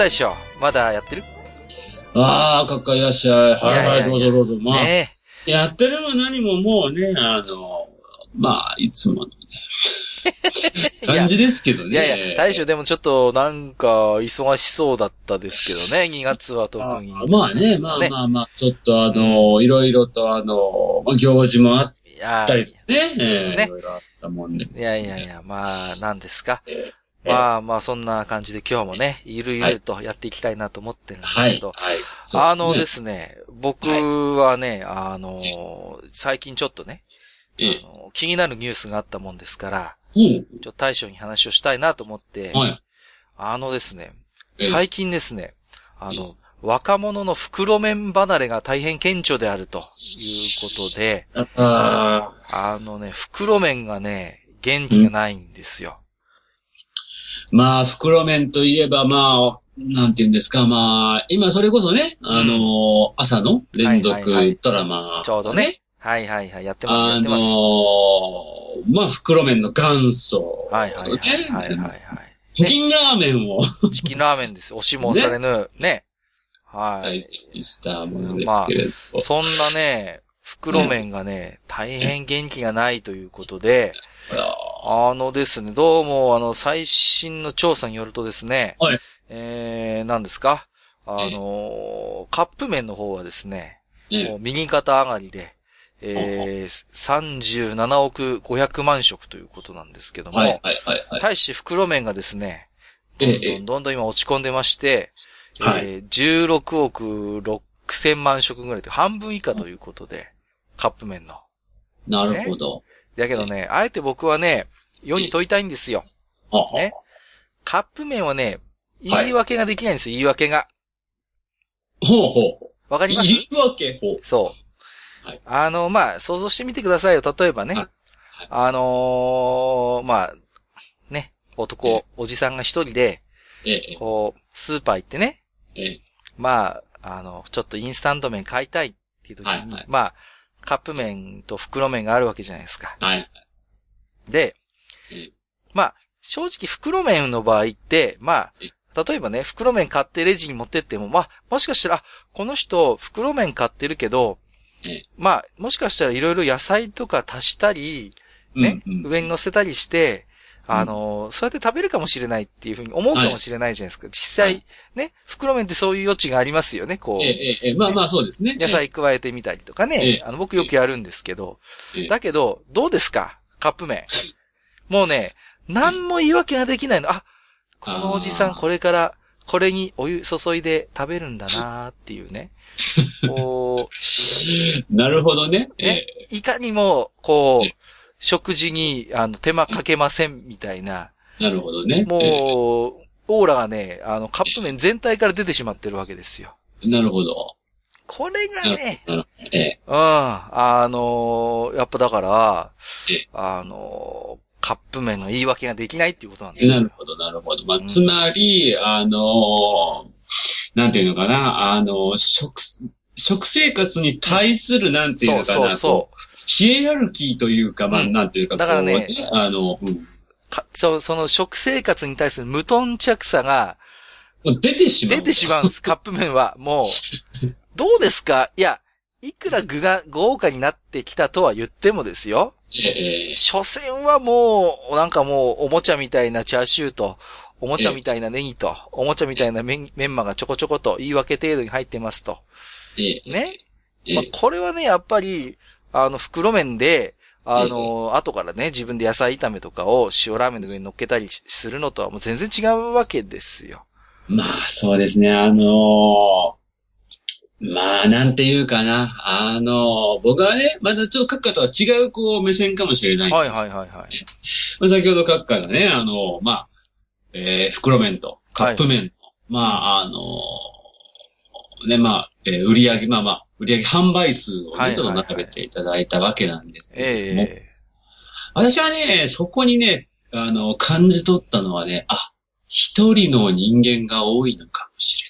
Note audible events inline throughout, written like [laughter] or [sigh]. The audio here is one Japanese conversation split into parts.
よいよ大将まだやってる？ああ、かっかいらっしゃい。はいはい、どうぞどうぞ。まあ、ねやってるも何ももうね、あの、まあ、いつものね、[laughs] 感じですけどね。いやいや、大将でもちょっとなんか忙しそうだったですけどね、[laughs] 2月は特に。あまあね、まあねまあまあ、ちょっとあの、いろいろとあの、まあ行事もあったりね、ええねいろいろあったもんで。いやいやいや、まあ、なんですか。ええまあまあ、そんな感じで今日もね、ゆるゆるとやっていきたいなと思ってるんですはい。けど、はい。あのでね、すね、僕はね、あの、最近ちょっとね、ええあの気になるニュースがあったもんですから、うん。ちょっと大将に話をしたいなと思って、はい。あのですね、ええ最近ですね、あの、若者の袋麺離れが大変顕著であるということで、ああのね、袋麺がね、元気がないんですよ。まあ、袋麺といえば、まあ、なんて言うんですか、まあ、今それこそね、あの、朝の連続はいはいはいドラマ、ちょうどね。はいはいはい、やってます、やあってます。のまあ、袋麺の元祖。はいはいはいはいはい、ねはチキンラーメンをい。チキンラーメンです。押しも押されぬ、ね。はい。大事にしたものですけれど。そんなね、袋麺がね、大変元気がないということで、あのですね、どうも、あの、最新の調査によるとですね、はい。えー、何ですか？あの、カップ麺の方はですね、ねもう右肩上がりで、えー、37億500万食ということなんですけども、はいはいはいはい。対して袋麺がですね、どええんどんどんどん今落ち込んでまして、はい。えー16億6千万食ぐらいで半分以下ということで、カップ麺の。なるほど。だけどね、あえて僕はね、世に問いたいんですよ。ねカップ麺はね、はい言い訳ができないんですよ、言い訳が。ほうほう。わかります？言い訳ほう。そう。はいあの、まあ、想像してみてくださいよ。例えばね。はいあのーまあ、ね、男、ええおじさんが一人で、ええ、こう、スーパー行ってね、ええ、まあ、あの、ちょっとインスタント麺買いたいっていう時に、はいはいまあ、カップ麺と袋麺があるわけじゃないですか。はい。でええ、まあ、正直袋麺の場合って、まえあ、例えばね、袋麺買ってレジに持ってっても、まあ、もしかしたら、あこの人、袋麺買ってるけど、ええまあ、もしかしたらいろいろ野菜とか足したり、ね、うんうん上に乗せたりして、あの、そうやって食べるかもしれないっていうふうに思うかもしれないじゃないですか。実際、はいね、袋麺ってそういう余地がありますよね、こう。ええ、ええ、まあまあそうですね。野菜加えてみたりとかえねえ。あの、僕よくやるんですけどええ。だけど、どうですか？カップ麺。[laughs] もうね、何も言い訳ができないの。あ、このおじさんこれから、これにお湯注いで食べるんだなーっていうね。こ [laughs] なるほどね。う、ねええ、いかにも、こうえ、食事に、あの、手間かけませんみたいな、なるほどね。もう、オーラがね、あの、カップ麺全体から出てしまってるわけですよ。ええなるほど。これがね、ええ、うん。あのーやっぱだからえ、あのーカップ麺の言い訳ができないっていうことなんですよ。なるほど、なるほど。まあう、んつまり、あのなんていうのかな、あの、食、食生活に対する、なんていうのかな、そうそうそこうヒエラルキーというか、まあ、うんなんていうか、だからねあの、うんかそその食生活に対する無頓着さが出てしまう。出てしまうんです、カップ麺は。もう、[laughs] どうですか？いや、いくら具が豪華になってきたとは言ってもですよ。ええ、ええ所詮はもう、なんかもう、おもちゃみたいなチャーシューと、おもちゃみたいなネギと、おもちゃみたいなメンメンマがちょこちょこと言い訳程度に入ってますと。ええ、ね。ええまあ、これはね、やっぱり、あの、袋麺で、あの、後からね、自分で野菜炒めとかを塩ラーメンの上に乗っけたりするのとはもう全然違うわけですよ。まあ、そうですね、あのーまあ、なんていうかな。あの、僕はね、まだちょっと閣下とは違う、こう、目線かもしれないんですはいはいはいはい。まあ、先ほど閣下がね、あの、まあ、えー、袋麺と、カップ麺と、まあ、あの、ね、まあ、えー売り上げ、まあまあ、売り上げ販売数をね、はいはいはい。ちょっと並べていただいたわけなんですけれども、え。私はね、そこにね、あの、感じ取ったのはね、あ、一人の人間が多いのかもしれない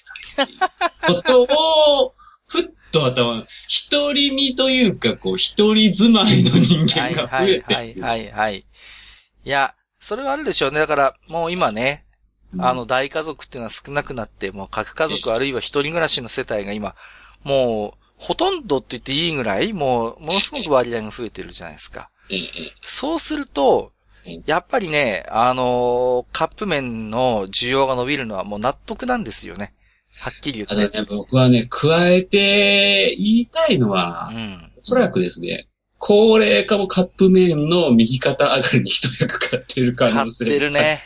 ことを、ふっと頭、一人身というか、こう、一人住まいの人間が増はいえてはいはいはい。いや、それはあるでしょうね。だから、もう今ね、あの、、大家族っていうのは少なくなって、もう核家族あるいは一人暮らしの世帯が今、もう、ほとんどって言っていいぐらい、もう、ものすごく割合が増えてるじゃないですか。そうするとうん、やっぱりね、あのーカップ麺の需要が伸びるのはもう納得なんですよね。はっきり言って。あとね、僕はね、加えて言いたいのはう、ん。おそらくですね、高齢化もカップ麺の右肩上がりに一役買ってる可買っ能性てる。ね。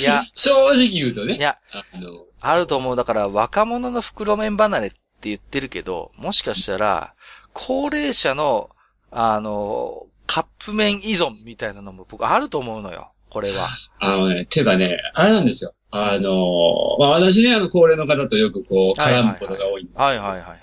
いや、正直言うとね。いや、あの、あると思う。だから、若者の袋麺離れって言ってるけど、もしかしたら、高齢者の、あの、カップ麺依存みたいなのも僕あると思うのよ。これは。あのね、ていうかね、あれなんですよ。あの、まあ、私ね、あの、高齢の方とよくこう、絡むことが多いんですはいはいはいはい。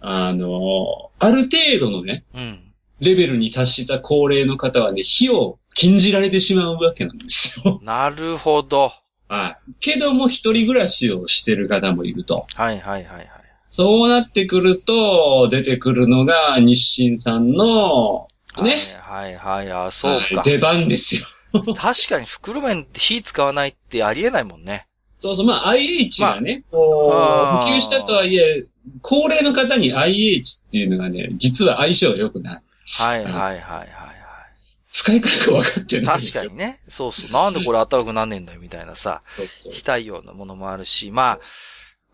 あの、ある程度のね、うん。レベルに達した高齢の方はね、火を禁じられてしまうわけなんですよ。なるほど。はい。けども一人暮らしをしてる方もいると。はいはいはいはい。そうなってくると、出てくるのが日清さんの、ね。はいはいはい。あ、そうか。はい出番ですよ。[laughs] 確かに袋麺って火使わないってありえないもんね。そうそう、まあ IH がね、こあ普及したとはいえ、高齢の方に IH っていうのがね、実は相性良くない。はいはいはいはいはい。使い方が分かってない。確かに。ね。そうそう。なんでこれ暖かくなんねえんだよみたいなさ、そうそう非対応なものもあるし、まあ、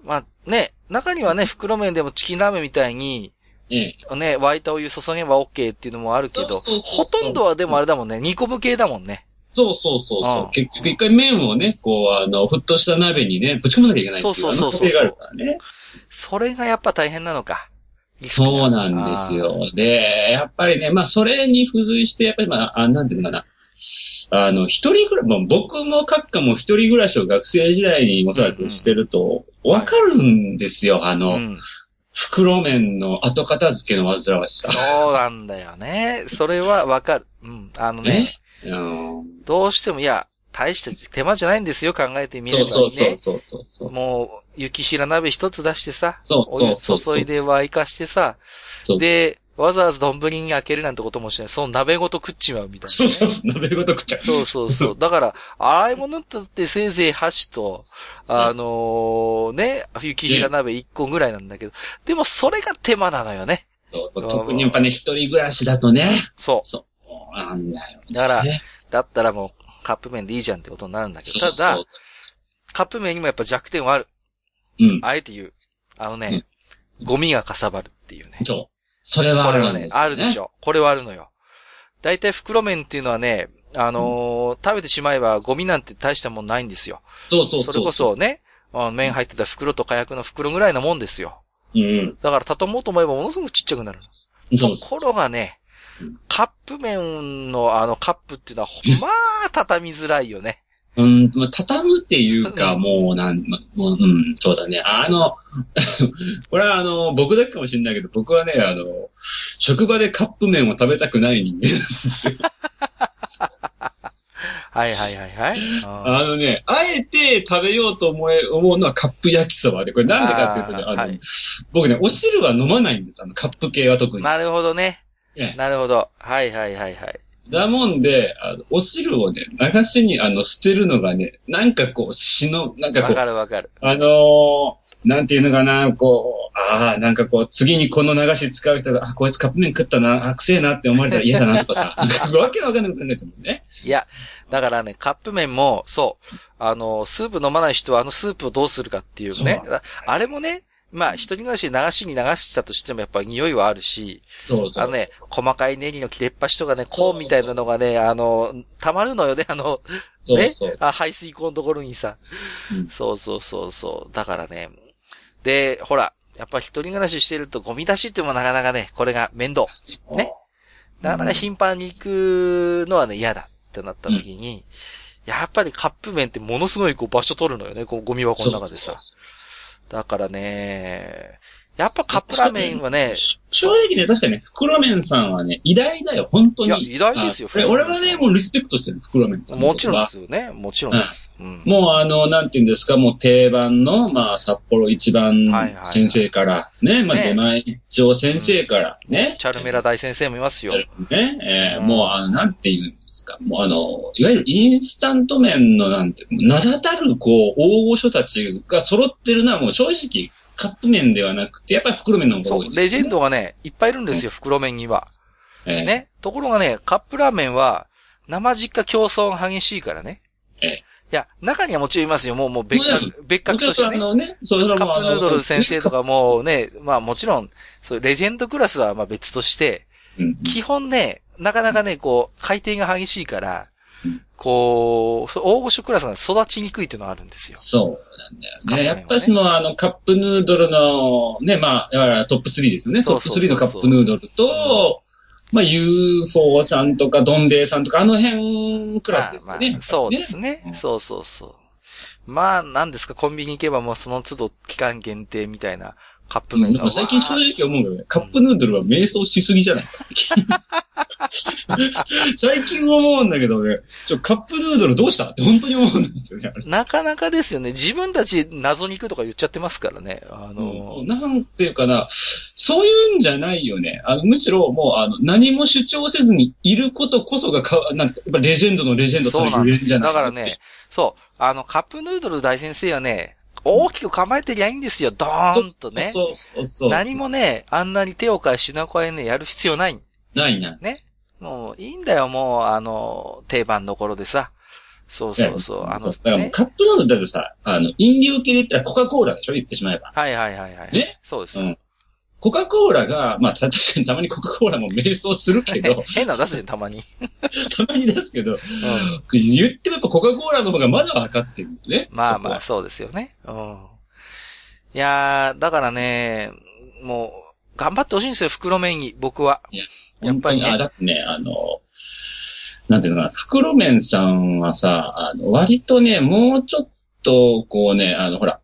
まあね、中にはね、袋麺でもチキンラーメンみたいに、ええ。ね、沸いたお湯注げば OK っていうのもあるけど、そうそうそうほとんどはでもあれだもんね、煮込む系だもんね。そうそうそうそううん結局一回麺をね、こう、あの、沸騰した鍋にね、ぶち込まなきゃいけないっていう、そうそうそうそうがあるからね。それがやっぱ大変なのか。そうなんですよ。で、やっぱりね、まあ、それに付随して、やっぱりまあ、あなんていうのかな。あの、一人暮らし、僕も閣下も一人暮らしを学生時代におそらくしてると、わかるんですよ。あの、うん。袋麺の後片付けの煩わしさ。そうなんだよね。それはわかる。うん。あのね、うん。どうしても、いや、大した手間じゃないんですよ、考えてみればそうね。そうそうそうそう。もう、雪平鍋一つ出してさ、お湯注いで沸かしてさ、で、わざわざ丼に開けるなんてこともしない。その鍋ごと食っちまうみたいな、ね。そうそうそう、鍋ごと食っちゃう。そうそうそう。[laughs] だから、洗い物だってせいぜい箸と、あのーね、雪平鍋一個ぐらいなんだけど、でもそれが手間なのよね。そう特にやっぱね、一人暮らしだとね。そそうなんだよ、う。だから、ね。だったらもう、カップ麺でいいじゃんってことになるんだけど、そうただそ、カップ麺にもやっぱ弱点はある。う。うん。あえて言う。あのね、ゴミがかさばるっていうね。そう。それはあこれはね、あるでしょ。これはあるのよ。だいたい袋麺っていうのはね、あのー食べてしまえばゴミなんて大したもんないんですよ。そうそうそう。それこそね、あ麺入ってた袋と火薬の袋ぐらいなもんですよ。うん。だから畳もうと思えばものすごくちっちゃくなる。そうと。ころがねうん、カップ麺のあのカップっていうのは、まあ、畳みづらいよね。うん、まあ、畳むっていうか、[laughs] もう、なん、まもう、うん、そうだね。あの、[laughs] これはあの、僕だけかもしれないけど、僕はね、あの、職場でカップ麺を食べたくない人間なんですよ。[laughs] はいはいはいはい。うんあのね、あえて食べようと思え、思うのはカップ焼きそばで、これなんでかっていうとね、あの、はい僕ね、お汁は飲まないんです、あの、カップ系は特に。なるほどね。ええなるほど。はいはいはいはい。だもんで、あの、お汁をね、流しに、あの、捨てるのがね、なんかこう、しの、なんかこわう、かるわかる。あのーなんていうのかな、こう、ああ、なんかこう、次にこの流し使う人が、あ、こいつカップ麺食ったな、あ、くせえなって思われたら嫌だなとかさ、なんかわけわかんなくなるんですもんね。いや、だからね、カップ麺も、そう、あの、スープ飲まない人はあのスープをどうするかっていうねそ。あれもね、まあ、一人暮らしで流しに流したとしてもやっぱ匂いはあるし、そうそう。あのね、細かいネギの切れっ端とかね、コーンみたいなのがね、あの、溜まるのよね、あの、ねそうそう。あ排水口のところにさ。うんそうそうそうそう。だからね。で、ほら、やっぱ一人暮らししてるとゴミ出しってもなかなかね、これが面倒。ね。なかなか頻繁に行くのはね、嫌だってなった時に、やっぱりカップ麺ってものすごいこう場所取るのよね、こうゴミ箱の中でさ。だからね、やっぱカップラーメンはね、正直ね、確かにね、袋麺さんはね、偉大だよ、本当に。いや偉大ですよあ俺はね、もうリスペクトしてる、袋麺さん。もちろんですよね。もちろんです。うん。もうあの、なんて言うんですか、もう定番の、まあ、札幌一番先生から、ね、まあ、ね出前一丁先生から、ね。チャルメラ大先生もいますよ。ね、えもうあの、なんて言うんですか、もうあの、いわゆるインスタント麺のなんて、名だたる、こう、大御所たちが揃ってるのはもう正直、カップ麺ではなくて、やっぱり袋麺の方が多い、そう、レジェンドがね、いっぱいいるんですよ、袋麺には。えーね。ところがね、カップラーメンは、生実家競争が激しいからね。ええいや、中にはもちろんいますよ。もう、もう別格、別格としてね。のね、そうあのップヌードル先生とかもね、まあもちろん、そう、レジェンドクラスはまあ別として、うん基本ね、なかなかね、こう、回転が激しいからうん、こう、大御所クラスが育ちにくいっていうのがあるんですよ。そうなんだよね。ねやっぱしもうあの、カップヌードルの、ね、まあ、だからトップ3ですよね。トップそうそうそう3のカップヌードルと、まあ、UFO さんとか、どん兵衛さんとか、あの辺クラスですよね。まあまあそうですねう。んそうそうそう。まあ、なんですか、コンビニ行けばもうその都度期間限定みたいなカップうん麺が。最近正直思うけどね、カップヌードルは迷走しすぎじゃない？[laughs] 最近思うんだけどね、ちょカップヌードルどうした？って本当に思うんですよね。なかなかですよね。自分たち謎肉とか言っちゃってますからね。あの、うんなんていうかな、そういうんじゃないよね。あの、むしろもう、あの、何も主張せずにいることこそがか、なんか、やっぱレジェンドのレジェンドそうたなんですよ。るゆえんじゃないだからね、そう、あの、カップヌードル大先生はね、大きく構えてりゃいいんですよ。ドーンとね。そうそうそう。何もね、あんなに手を変え品を変えね、やる必要ない。ないな。ね。もう、いいんだよ、もう、あの、定番の頃でさ。そうそうそう。あの、だからもうね。カップヌードルだとさ、あの、飲料系で言ったらコカ・コーラでしょ言ってしまえば。はいはいはいはい。ねそうです。うんコカ・コーラが、まあ、た [laughs] 確かにたまにコカ・コーラも迷走するけど、変なの出すじゃん、たまに。[laughs] たまに出すけど、うん。言ってもやっぱコカ・コーラの方がまだ分かってるよね。まあまあ、そうですよね。うん。いやー、だからね、もう、頑張ってほしいんですよ、袋麺に、僕は。やっぱりねあ、だってね、あの、なんていうのかな、袋麺さんはさ、あの、割とね、もうちょっと、こうね、あの、ほら、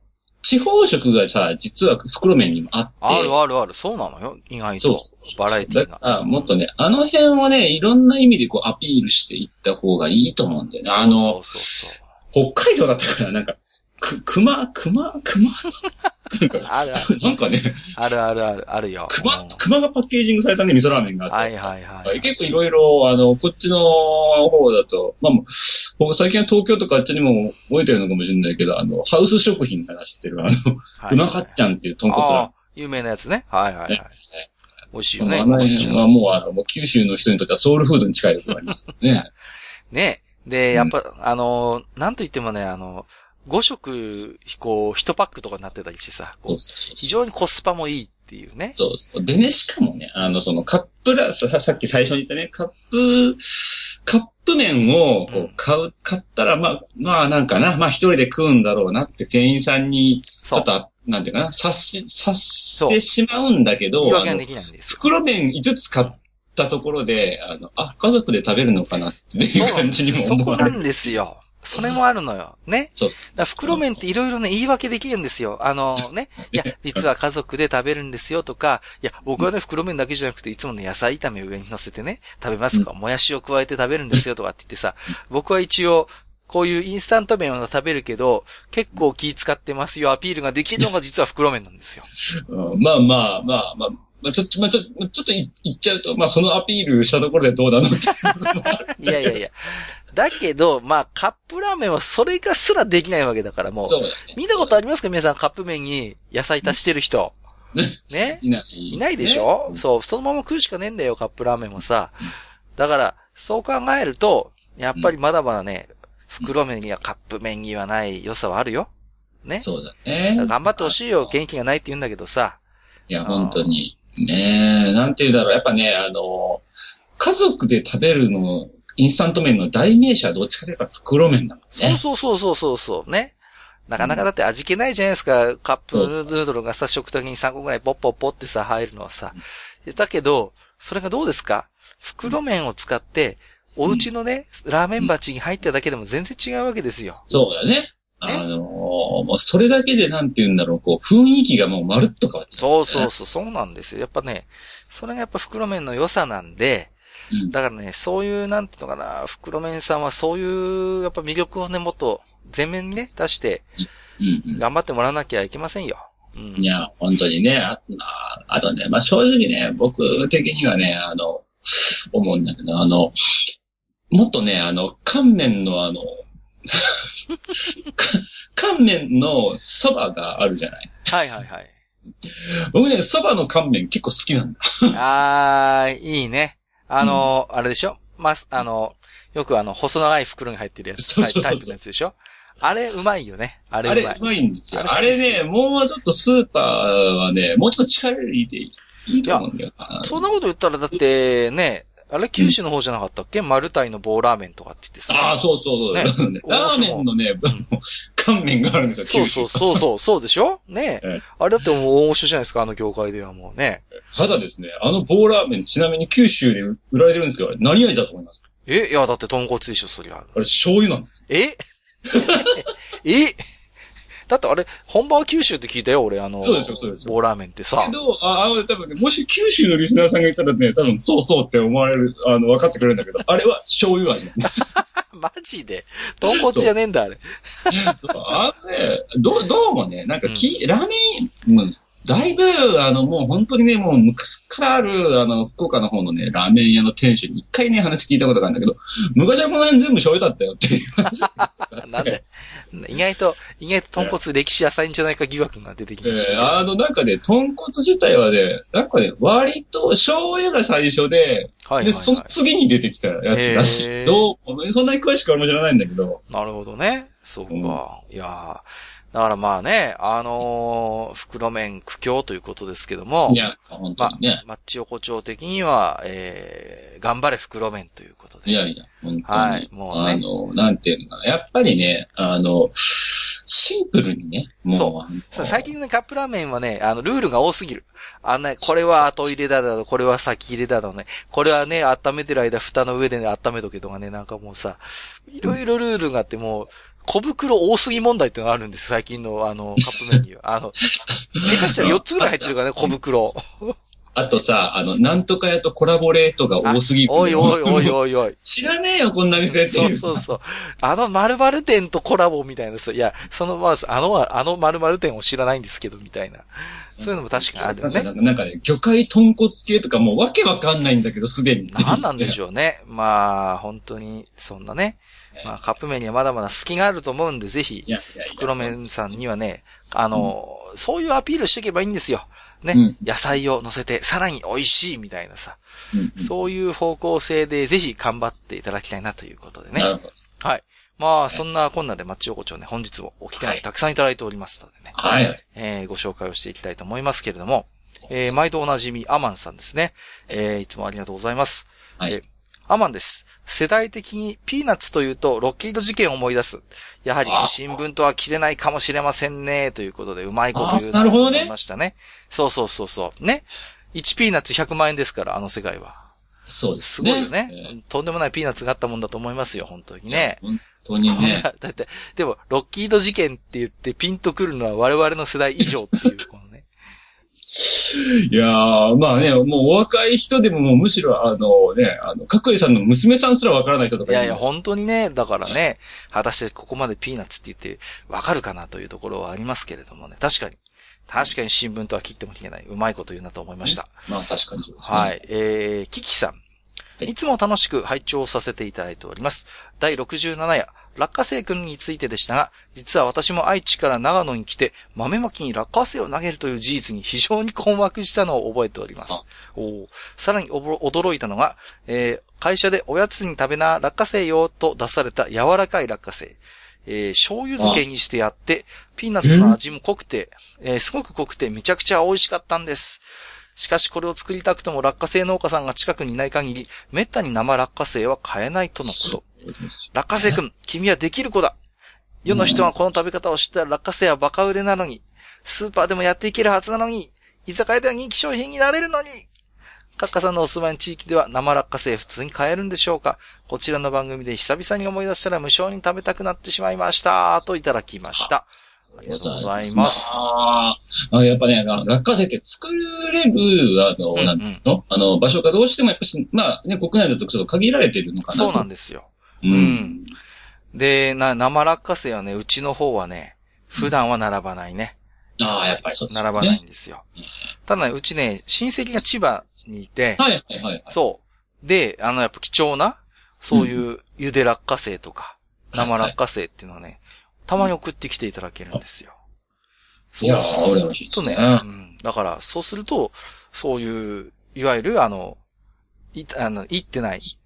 地方色がさ、実は袋麺にもあって、あるあるある、そうなのよ、意外と。バラエティが。から、もっとね、あの辺をね、いろんな意味でこうアピールしていった方がいいと思うんだよね。あの、そうそうそう北海道だったから、なんか、く、熊、熊、熊？あるある。[laughs] なんかね、あるあるある、あるよ。熊うん、熊がパッケージングされたね、味噌ラーメンがあって。はいはいはい。結構いろいろ、あの、こっちの方だと、まあ、僕最近は東京とかあっちにも覚えてるのかもしれないけど、あの、ハウス食品が出してる、あの、はいうまかっちゃんっていう豚骨ラああ、有名なやつね。はいはいはいね。美味しいーメン。よね。あの辺はもう、あの、もう九州の人にとってはソウルフードに近いところがありますよね。[laughs] ね。で、やっぱ、あの、なんと言ってもね、あの、5食、こう、1パックとかになってたりしてさ、こう非常にコスパもいいっていうね。そうそう。でね、しかもね、あの、そのカップラ、ささっき最初に言ったね、カップ、カップ麺をこうんう買う、買ったら、まあ、まあなんかな、まあ一人で食うんだろうなって店員さんに、ちょっと、なんていうかな、察し、察してしまうんだけど。袋麺5つ買ったところで、あの、あ、家族で食べるのかなっていう感じに。も思われる。そこなんですよ。それもあるのよ。ね。そうだ袋麺っていろいろね、言い訳できるんですよ。あのね。[laughs] いや、実は家族で食べるんですよとか、いや、僕はね、袋麺だけじゃなくて、いつもね、野菜炒め上に乗せてね、食べますとか、もやしを加えて食べるんですよとかって言ってさ、僕は一応、こういうインスタント麺を食べるけど、結構気使ってますよ、アピールができるのが [laughs] 実は袋麺なんですよ。うんまあまあまあまあ、まあ、ちょっと、まあちょっと、ちょっと言っちゃうと、まあそのアピールしたところでどうなのってい [laughs] やいやいや。だけど、まあ、カップラーメンはそれがすらできないわけだから、もう。そうだね。見たことありますか？皆さん、カップ麺に野菜足してる人。ね。ね？いない。いないでしょ、そう、そのまま食うしかねえんだよ、カップラーメンもさ。だから、そう考えると、やっぱりまだまだね、袋麺にはカップ麺にはない良さはあるよ。ね？そうだね。頑張ってほしいよ、元気がないって言うんだけどさ。いや、本当に。ねえ、なんて言うんだろう。やっぱね、あの、家族で食べるの、インスタント麺の代名詞はどっちかというと袋麺なのね。そうそうそうそうそうそう、ね。なかなかだって味気ないじゃないですか。カップヌードルがさ、食卓に3個ぐらいポッポッポってさ、入るのはさ。だけど、それがどうですか？袋麺を使って、お家のね、ラーメン鉢に入っただけでも全然違うわけですよ。そうだね。あのーもうそれだけでなんて言うんだろう、こう、雰囲気がもうまるっと変わっちゃう、そうそうそう、そうなんですよ。やっぱね、それがやっぱ袋麺の良さなんで、うんだからね、そういう、なんていうのかな、袋麺さんはそういう、やっぱ魅力をね、もっと前面にね、出して。頑張ってもらわなきゃいけませんよ。うん。いや、本当にね、あああとね、まあ、正直ね、僕的にはね、あの、思うんだけど、あの、もっとね、あの、乾麺のあの、か [laughs] 乾麺の蕎麦があるじゃない？はいはいはい。僕ね、蕎麦の乾麺結構好きなんだ。あー、いいね。あの、あれでしょ？まあ、あの、よくあの、細長い袋に入ってるやつ、そうそうそうタイプのやつでしょ？あれ、うまいよね。あれあれ、うまい。うまいんですよ。あれね、もうちょっとスーパーはね、もうちょっと力入れていいと思うんだよな。そんなこと言ったら、だって、ね、あれ九州の方じゃなかったっけ、マルタイの棒ラーメンとかって言ってさ。ああ、そうそうそう。ね [laughs] ラーメンのね、乾麺があるんですよ、そうそうそうそう、そうでしょ？ねえ。えあれだってもう大御所じゃないですか、あの業界ではもうね。ただですね、あの棒ラーメン、ちなみに九州で売られてるんですけど、あれ何味だと思います？えいや、だって豚骨でしょ、そりゃ。あれ醤油なんですよ。え？[laughs] え？だってあれ、本場は九州って聞いたよ、俺、あの、そうですよそうですよ棒ラーメンってさけ。ど、あ、あの、多分ね、もし九州のリスナーさんがいたらね、多分そうそうって思われる、あの、分かってくれるんだけど、あれは醤油味なんですよ。[laughs] マジで？豚骨じゃねえんだ、あれ。あのね、どう、どうもね、なんかき、ラーメン、もう、だいぶ、あの、もう本当にね、もう昔からある、あの、福岡の方のね、ラーメン屋の店主に一回ね、話聞いたことがあるんだけど、昔はこの辺全部醤油だったよっていう話。[laughs] なんで、[laughs] 意外と、意外と豚骨歴史浅いんじゃないか疑惑が出てきえましたけど。ーあの、なんかね、豚骨自体はね、なんかね、割と醤油が最初で、で、はいはいそのは次に出てきたやつだし、へーどう、そんなに詳しくはあんま知らないんだけど、い。なるほどね。そうか。いやーだからまあね、あのー袋麺苦境ということですけどもい、や、本当にね、マッチ横丁的には、えー、頑張れ袋麺ということで。いやいや、本当に、はいもうねあの、なんていうのかな、やっぱりね、あの、シンプルにね、もう、そあのさ最近のね、カップラーメンはね、あの、ルールが多すぎる。あのね、これは後入れだだろ、これは先入れだろね。これはね、温めてる間、蓋の上でね、温めとけとかね、なんかもうさ、いろいろルールがあって、もう、小袋多すぎ問題っていうのがあるんです最近の、あの、カップ麺には。[laughs] あの、下手したら4つぐらい入ってるからね、小袋。あとさ、あの、なんとか屋とコラボレートが多すぎる。おいおいおいおいおい。知らねえよ、こんな店ってそいうう。そうそう。あの〇〇店とコラボみたいなさ、いや、そのまず、あの、あの〇〇店を知らないんですけど、みたいな。そういうのも確かにあるよね。なんかね、魚介豚骨系とかもうわけわかんないんだけど、すでに。何なんでしょうね。まあ、本当に、そんなね。まあ、カップ麺にはまだまだ隙があると思うんで、ぜひ。袋麺さんにはね、あの、そういうアピールしていけばいいんですよ。ね、うん野菜を乗せて、さらに美味しいみたいなさ、うんうんそういう方向性でぜひ頑張っていただきたいなということでね。なるほど。はい。まあ、そんなこんなでマッチ横丁ね、本日もお機会をたくさんいただいておりますのでね。はい。えーご紹介をしていきたいと思いますけれども、えー毎度おなじみ、アマンさんですね。えーいつもありがとうございます。はいえーアマンです。世代的にピーナッツというとロッキード事件を思い出す。やはりあ新聞とは切れないかもしれませんね。ということで、うまいこと言うあなるほどね思いましたね。そうそうそうそう。ね。1ピーナッツ100万円ですから、あの世界は。そうですね。すごいよね。えとんでもないピーナッツがあったもんだと思いますよ、本当にーね。本当にね。[laughs] だって、でも、ロッキード事件って言ってピンとくるのは我々の世代以上っていう。いやー、まあね、もうお若い人でももうむしろ、あのね、あの、かっこいいさんの娘さんすらわからない人とかいやいや、ほ本当にね、だからね、果たしてここまでピーナッツって言ってわかるかなというところはありますけれどもね。確かに。確かに新聞とは切っても切れない。うまいこと言うなと思いました。まあ確かにそうですね。はい。えー、キキさん。はいいつも楽しく拝聴させていただいております。第67夜、落花生くんについてでしたが、実は私も愛知から長野に来て、豆まきに落花生を投げるという事実に非常に困惑したのを覚えておりますあ。おーさらに驚いたのが、えー会社でおやつに食べな落花生よと出された柔らかい落花生。えー醤油漬けにしてやって、ピーナッツの味も濃くて、えーすごく濃くてめちゃくちゃ美味しかったんです。しかしこれを作りたくても落花生農家さんが近くにいない限り、めったに生落花生は買えないとのこと。落花生くん、君はできる子だ。世の人がこの食べ方を知ったら落花生はバカ売れなのに、スーパーでもやっていけるはずなのに、居酒屋では人気商品になれるのに、カッカさんのお住まいの地域では生落花生普通に買えるんでしょうかこちらの番組で久々に思い出したら無償に食べたくなってしまいました。といただきました。ありがとうございます。ああ、やっぱね、落花生って作れる、あの、うんうんなんていうの？あの、場所がどうしてもやっぱし、まあね、国内だとちょっと限られてるのかな。そうなんですよ。ううんん。で、な、生落花生はね、うちの方はね、普段は並ばないね。ああ、やっぱりそうね。並ばないんですようん。ただね、うちね、親戚が千葉にいて、はいはいはい。そう。で、あの、やっぱ貴重な、そういうゆで落花生とか、はい生落花生っていうのはね、たまに送ってきていただけるんですよ。いやー、羨ましいですとね、ねう。ん。だから、そうすると、そういう、いわゆる、あの、い、あの、いってない、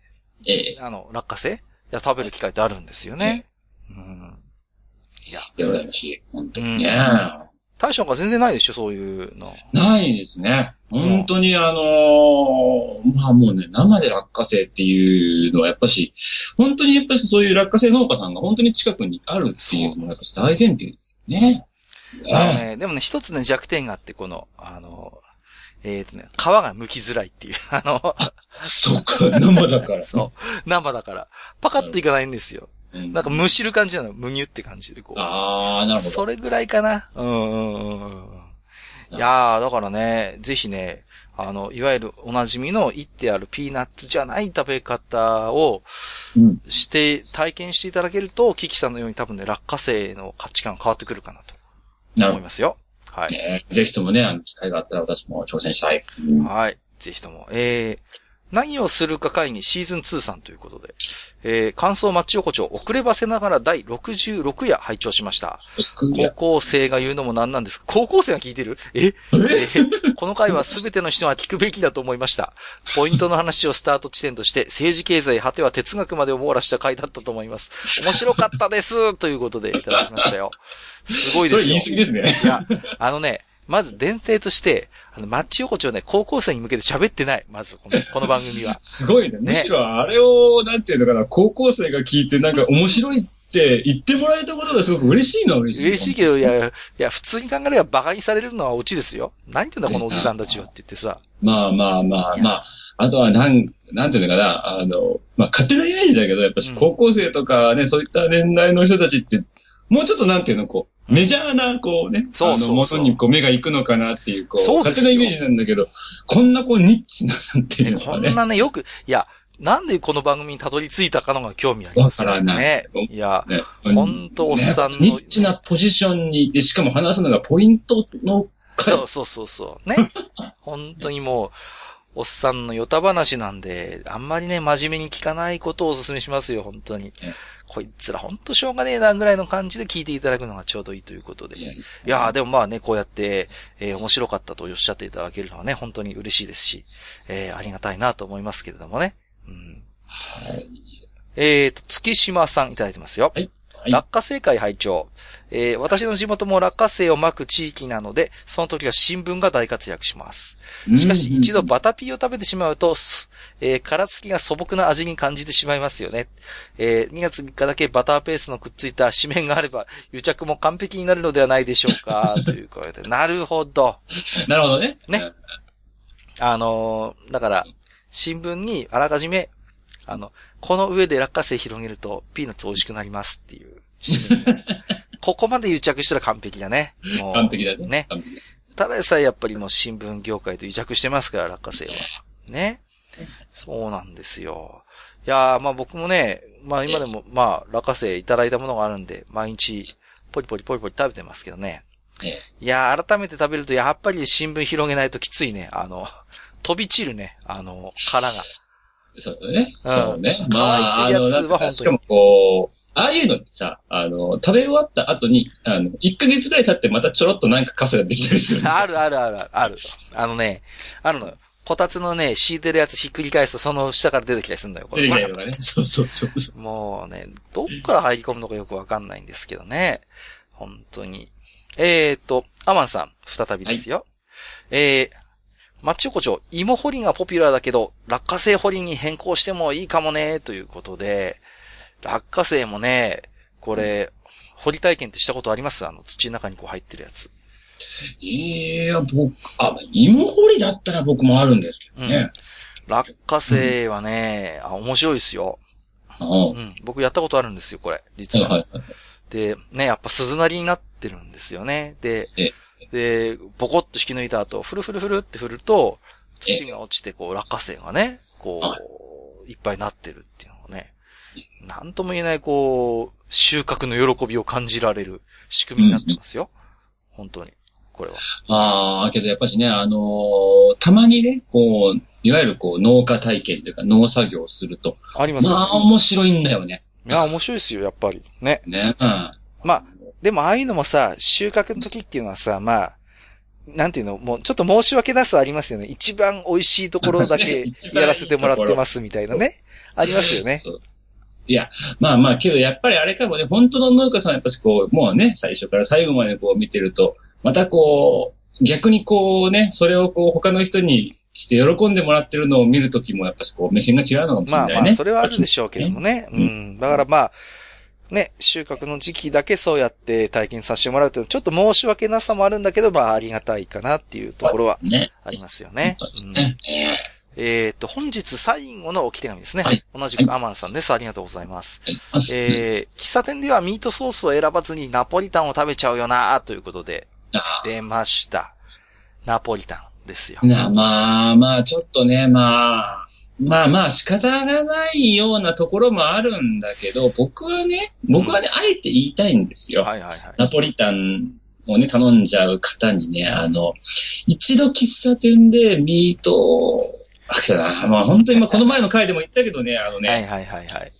ええ。あの、落花生？いや食べる機会ってあるんですよね。うん。いや、羨ましい。本当にね。大将が全然ないでしょ、そういうの。ないですね。本当にあのーまあもうね、生で落花生っていうのはやっぱし、本当にやっぱしそういう落花生農家さんが本当に近くにあるっていうのはやっぱし大前提ですよね。ねね、でもね、一つね、弱点があって、この、あの、えっ、とね、皮が剥きづらいっていう、あの、[laughs] そうか、生だから。[laughs] そう、生だから、パカッといかないんですよ。うん。なんかむしる感じなの、むにゅって感じで、こう。あー、なるほど。それぐらいかな。うんうんうんうん。いやー、だからね、ぜひね、あの、いわゆるおなじみの言ってあるピーナッツじゃない食べ方をうん。して、体験していただけると、キキさんのように多分ね、落花生の価値観変わってくるかなと思いますよ。はいぜひともね、あの、機会があったら私も挑戦したい。うんはい。ぜひとも。えー、何をするか会議シーズン2さんということで、えー、感想マッチ横丁遅ればせながら第66夜拝聴しました。高校生が言うのもなんなんですが、高校生が聞いてる？え？え？ーこの回は全ての人が聞くべきだと思いました。ポイントの話をスタート地点として、政治経済、果ては哲学までを網羅した回だったと思います。面白かったですということでいただきましたよ。すごいですよ。それ言い過ぎですね。いや、あのね、まず前提として、あの、マッチ横丁ね、高校生に向けて喋ってない。まず、この、[laughs] この番組は。すごいね。むねしろあれを、なんていうのかな、高校生が聞いてなんか面白いって言ってもらえたことがすごく嬉しいのは嬉しい。嬉しいけど、いや、いや、普通に考えれば馬鹿にされるのはオチですよ。何言ってんだ、このおじさんたちはって言ってさ。まあまあまあまあ、あとはなん、なんていうのかな、あの、まあ勝手なイメージだけど、やっぱしうん高校生とかね、そういった年代の人たちって、もうちょっとなんていうの、こう、メジャーな、こうね、そうそう元にこう目が行くのかなっていう、こう、そう勝手なイメージなんだけど、こんなこうニッチななんていうねのかね。こんなね、よく、いや、なんでこの番組にたどり着いたかのが興味ありますよわからないね。いや、ねほんとおっさんのねニッチなポジションにいて、しかも話すのがポイントの回そうそうそうそう。ね。[laughs] 本当にもう、おっさんのヨタ話なんで、あんまりね、真面目に聞かないことをお勧めしますよ、本当にえ。こいつら本当しょうがねえな、ぐらいの感じで聞いていただくのがちょうどいいということで。いいやいやー、でもまあね、こうやって、えー面白かったとおっしゃっていただけるのはね、本当に嬉しいですし、えーありがたいなと思いますけれどもね。うん。はい。えーと、月島さんいただいてますよ。はいはい落花生会拝聴えー私の地元も落花生をまく地域なので、その時は新聞が大活躍します。しかし、一度バタピーを食べてしまうと、すえー殻付きが素朴な味に感じてしまいますよね。えー2月3日だけバターペーストのくっついた紙面があれば、癒着も完璧になるのではないでしょうか、[laughs] という声で。なるほど。なるほどね。ねあのーだから、新聞にあらかじめ、あの、この上で落花生広げると、ピーナッツ美味しくなりますっていう。[laughs] ここまで癒着したら完璧だね。もう完璧だね。ね。ただでさえやっぱりもう新聞業界と癒着してますから、落花生は。ね。そうなんですよ。いやー、まあ僕もね、まあ今でも、まあ落花生いただいたものがあるんで、毎日、ポリポリポリポリ食べてますけどね。えいやー、改めて食べるとやっぱり新聞広げないときついね。あの、飛び散るね。あの、殻が。そうだね。うんそうね。まあ、あの、なんかしかもこう、ああいうのってさ、あの、食べ終わった後に、あの、1ヶ月ぐらい経ってまたちょろっとなんかカスができたりする。あるあるあるある。あのね、あるのよ。こたつのね、敷いてるやつひっくり返すとその下から出てきたりするんだよ。これ出てきたりとかね。そうそうそうそう。もうね、どっから入り込むのかよくわかんないんですけどね。本当に。えーと、アマンさん、再びですよ。えー、マッチ横丁、芋掘りがポピュラーだけど、落花生掘りに変更してもいいかもね、ということで、落花生もね、これ、掘り体験ってしたことあります？あの、土の中にこう入ってるやつ。いや、僕、あ、芋掘りだったら僕もあるんですけどね。落花生はね、あ、面白いですよ。あうん。僕やったことあるんですよ、これ。実は。はいはい。で、ね、やっぱ鈴なりになってるんですよね。でえ、で、ボコッと引き抜いた後、フルフルフルって振ると、土が落ちて、こう、落花生がね、こはう、いっぱいなってるっていうのがね、なんとも言えない、こう、収穫の喜びを感じられる仕組みになってますよ。本当に。これは。ああ、けどやっぱしね、あのーたまにね、こう、いわゆるこう、農家体験というか農作業をすると、ありますよ、まあ、面白いんだよね。いや、面白いですよ、やっぱり。ね。ね。うん。まあ、でもああいうのもさ、収穫の時っていうのはさ、まあ、なんていうの、もうちょっと申し訳なさありますよね。一番美味しいところだけ [laughs] やらせてもらってますみたいなね。ありますよね。いや、まあまあ、けどやっぱりあれかもね、本当の農家さんはやっぱしこう、もうね、最初から最後までこう見てると、またこう、逆にこうね、それをこう他の人にして喜んでもらってるのを見るときもやっぱしこう、目線が違うのかもしれないね。まあまあ、それはあるでしょうけどもね。ううんん。だからまあ、ね、収穫の時期だけそうやって体験させてもらうと、ちょっと申し訳なさもあるんだけど、まあありがたいかなっていうところはね。ありますよね。うんね。ええっと、本日最後の置き手紙ですね。はい同じくアマンさんです。ありがとうございます。ーえー、喫茶店ではミートソースを選ばずにナポリタンを食べちゃうよなということで、あ出ました。ナポリタンですよ。なまあまあ、ちょっとね、まあ、まあまあ仕方がないようなところもあるんだけど、僕はね、僕はね、あえて言いたいんですよ。はいはいはい。ナポリタンをね、頼んじゃう方にね、あの、一度喫茶店でミート、あ。まあ本当に、まあこの前の回でも言ったけどね、あのね、はいはいはいはい。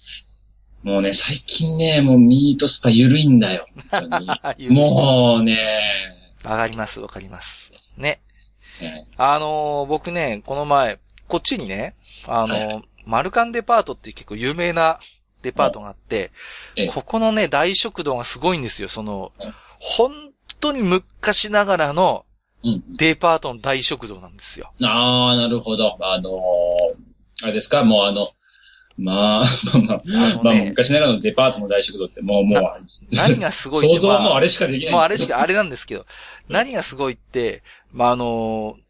もうね、最近ね、もうミートスパ緩いんだよ。本当に [laughs] もうね、わかりますわかります。ね。ねあのー僕ね、この前、こっちにね、あのーはいマルカンデパートっていう結構有名なデパートがあってええ、ここのね、大食堂がすごいんですよ。そのうん、本当に昔ながらのうん。デパートの大食堂なんですよ。ああ、なるほど。あのーあれですか、もうあの、まあ、まあまあ、昔ながらのデパートの大食堂ってもう、もう、何がすごいって想像はもうまああれしかできない。もうあれしか、あれなんですけど、何がすごいって、まあ、あのー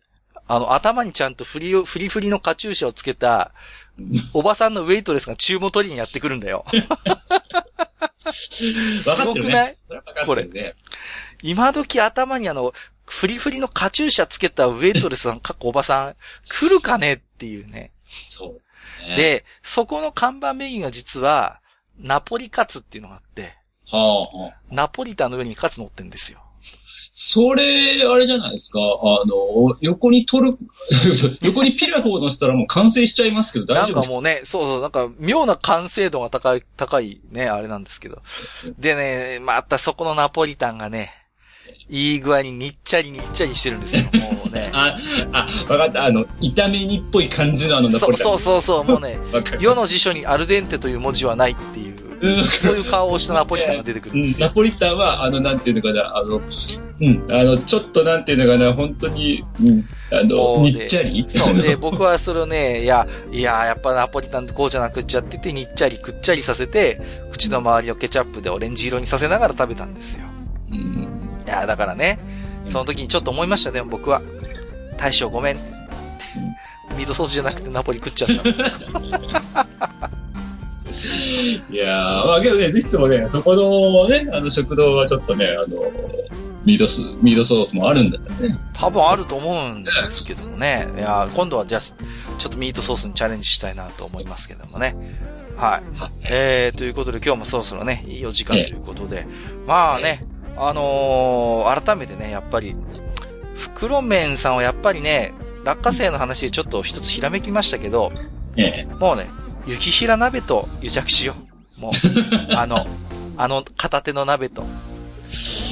あの、頭にちゃんとフリを、フリフリのカチューシャをつけた、おばさんのウェイトレスが注文取りにやってくるんだよ。[laughs] すごくない？い？これね。今時頭にあの、フリフリのカチューシャつけたウェイトレスさん、かっこおばさん、来るかねっていうね。そう、ね。、で、そこの看板メニューが実は、ナポリカツっていうのがあって、はあ、はあ。ナポリタンの上にカツ乗ってんですよ。それ、あれじゃないですか。あの、横に取る、[laughs] 横にピラフを乗せたらもう完成しちゃいますけどな大丈夫ですんかもうね、そうそう、なんか妙な完成度が高い、高いね、あれなんですけど。でね、またそこのナポリタンがね、いい具合ににっちゃりにっちゃりしてるんですよ。[laughs] もうね。あ、あ、わかった。あの、炒め煮っぽい感じのあのナポリタン。そうそうそう、もうね。[laughs] 世の辞書にアルデンテという文字はないっていう、うんそういう顔をしたナポリタンが出てくるんですよ。ナポリタンは、あの、なんていうのかな、あの、うん、あの、ちょっとなんていうのかな、本当に、うん、あの、にっちゃり？そう。で、[laughs] 僕はそれをね、いや、いや、やっぱナポリタンってこうじゃなくっちゃってて、にっちゃりくっちゃりさせて、口の周りをケチャップでオレンジ色にさせながら食べたんですよ。うんいや、だからね、その時にちょっと思いましたね、僕は。大将ごめん。ミートソースじゃなくてナポリ食っちゃった。[laughs] いやー、まあけどね、ぜひともね、そこのね、あの食堂はちょっとね、あの、ミートス、ミートソースもあるんだよね。多分あると思うんですけどもね。いや、今度はじゃあ、ちょっとミートソースにチャレンジしたいなと思いますけどもね。はい。えー、ということで今日もそろそろね、いいお時間ということで。まあね、あのー改めてね、やっぱり、袋麺さんはやっぱりね、落花生の話でちょっと一つひらめきましたけど、ええ。もうね、雪平鍋と癒着しよう。もう、[laughs] あの、あの片手の鍋と。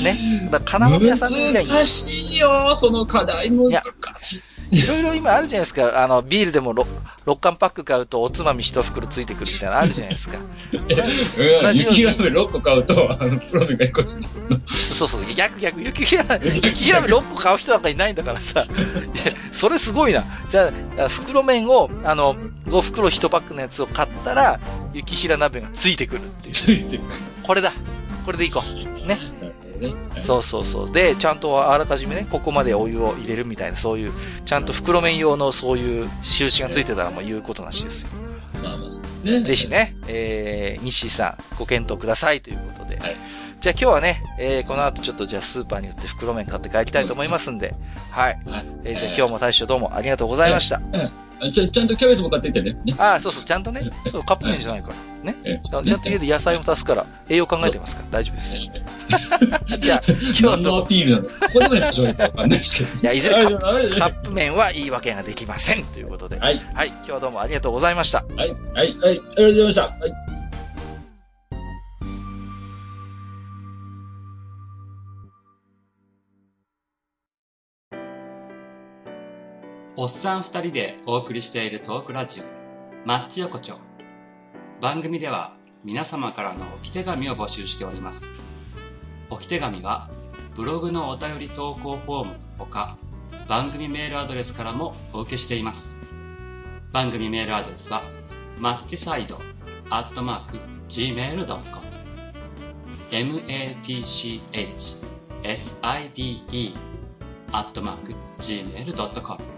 ね。だから金物屋さん以外に、難しいよ、その課題難しい。いろいろ今あるじゃないですか。あの、ビールでも 6, 6缶パック買うとおつまみ1袋ついてくるみたいなのあるじゃないですか。[laughs] うん同じように雪ラメ6個買うと、あの、プロメが1個ついてくるの。そうそうそう、逆逆、雪平鍋、雪平鍋6個買う人なんかいないんだからさ。それすごいな。じゃあ、袋麺を、あの、5袋1パックのやつを買ったら、雪平鍋がついてくるっていう。ついてくる。これだ。これでいこう。ね。ね。そうそうそう。で、ちゃんとあらかじめね、ここまでお湯を入れるみたいな、そういう、ちゃんと袋麺用のそういう印がついてたらもう言うことなしですよ。まあまあ、ね。ぜひ。ね、えー、西さん、ご検討くださいということで。はいじゃあ今日はね、えー、この後ちょっとじゃあスーパーに寄って袋麺買って帰りたいと思いますんで、はい。はい。えー、じゃあ今日も大将どうもありがとうございました。あちゃちゃんとキャベツも買ってってね。ね。ああ、そうそう、ちゃんとね、そう、カップ麺じゃないから。ね。えちゃんと家で野菜も足すから、栄養考えてますから大丈夫です。え [laughs] じゃあ、今日何のアと、ピールなの？ここでもやっちゃわかんない [laughs] ですけど。いやいずれカッあれカップ麺は言い訳ができませんということで。はい。はい、今日はどうもありがとうございました。はい。はい。はい。ありがとうございました。はい。おっさん二人でお送りしているトークラジオ、マッチ横丁。番組では皆様からの置き手紙を募集しております。置き手紙はブログのお便り投稿フォームのほか、番組メールアドレスからもお受けしています。番組メールアドレスは、マッチサイドアットマーク gmail.com matchside アットマーク gmail.com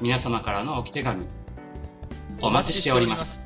皆様からの置き手紙、お待ちしております。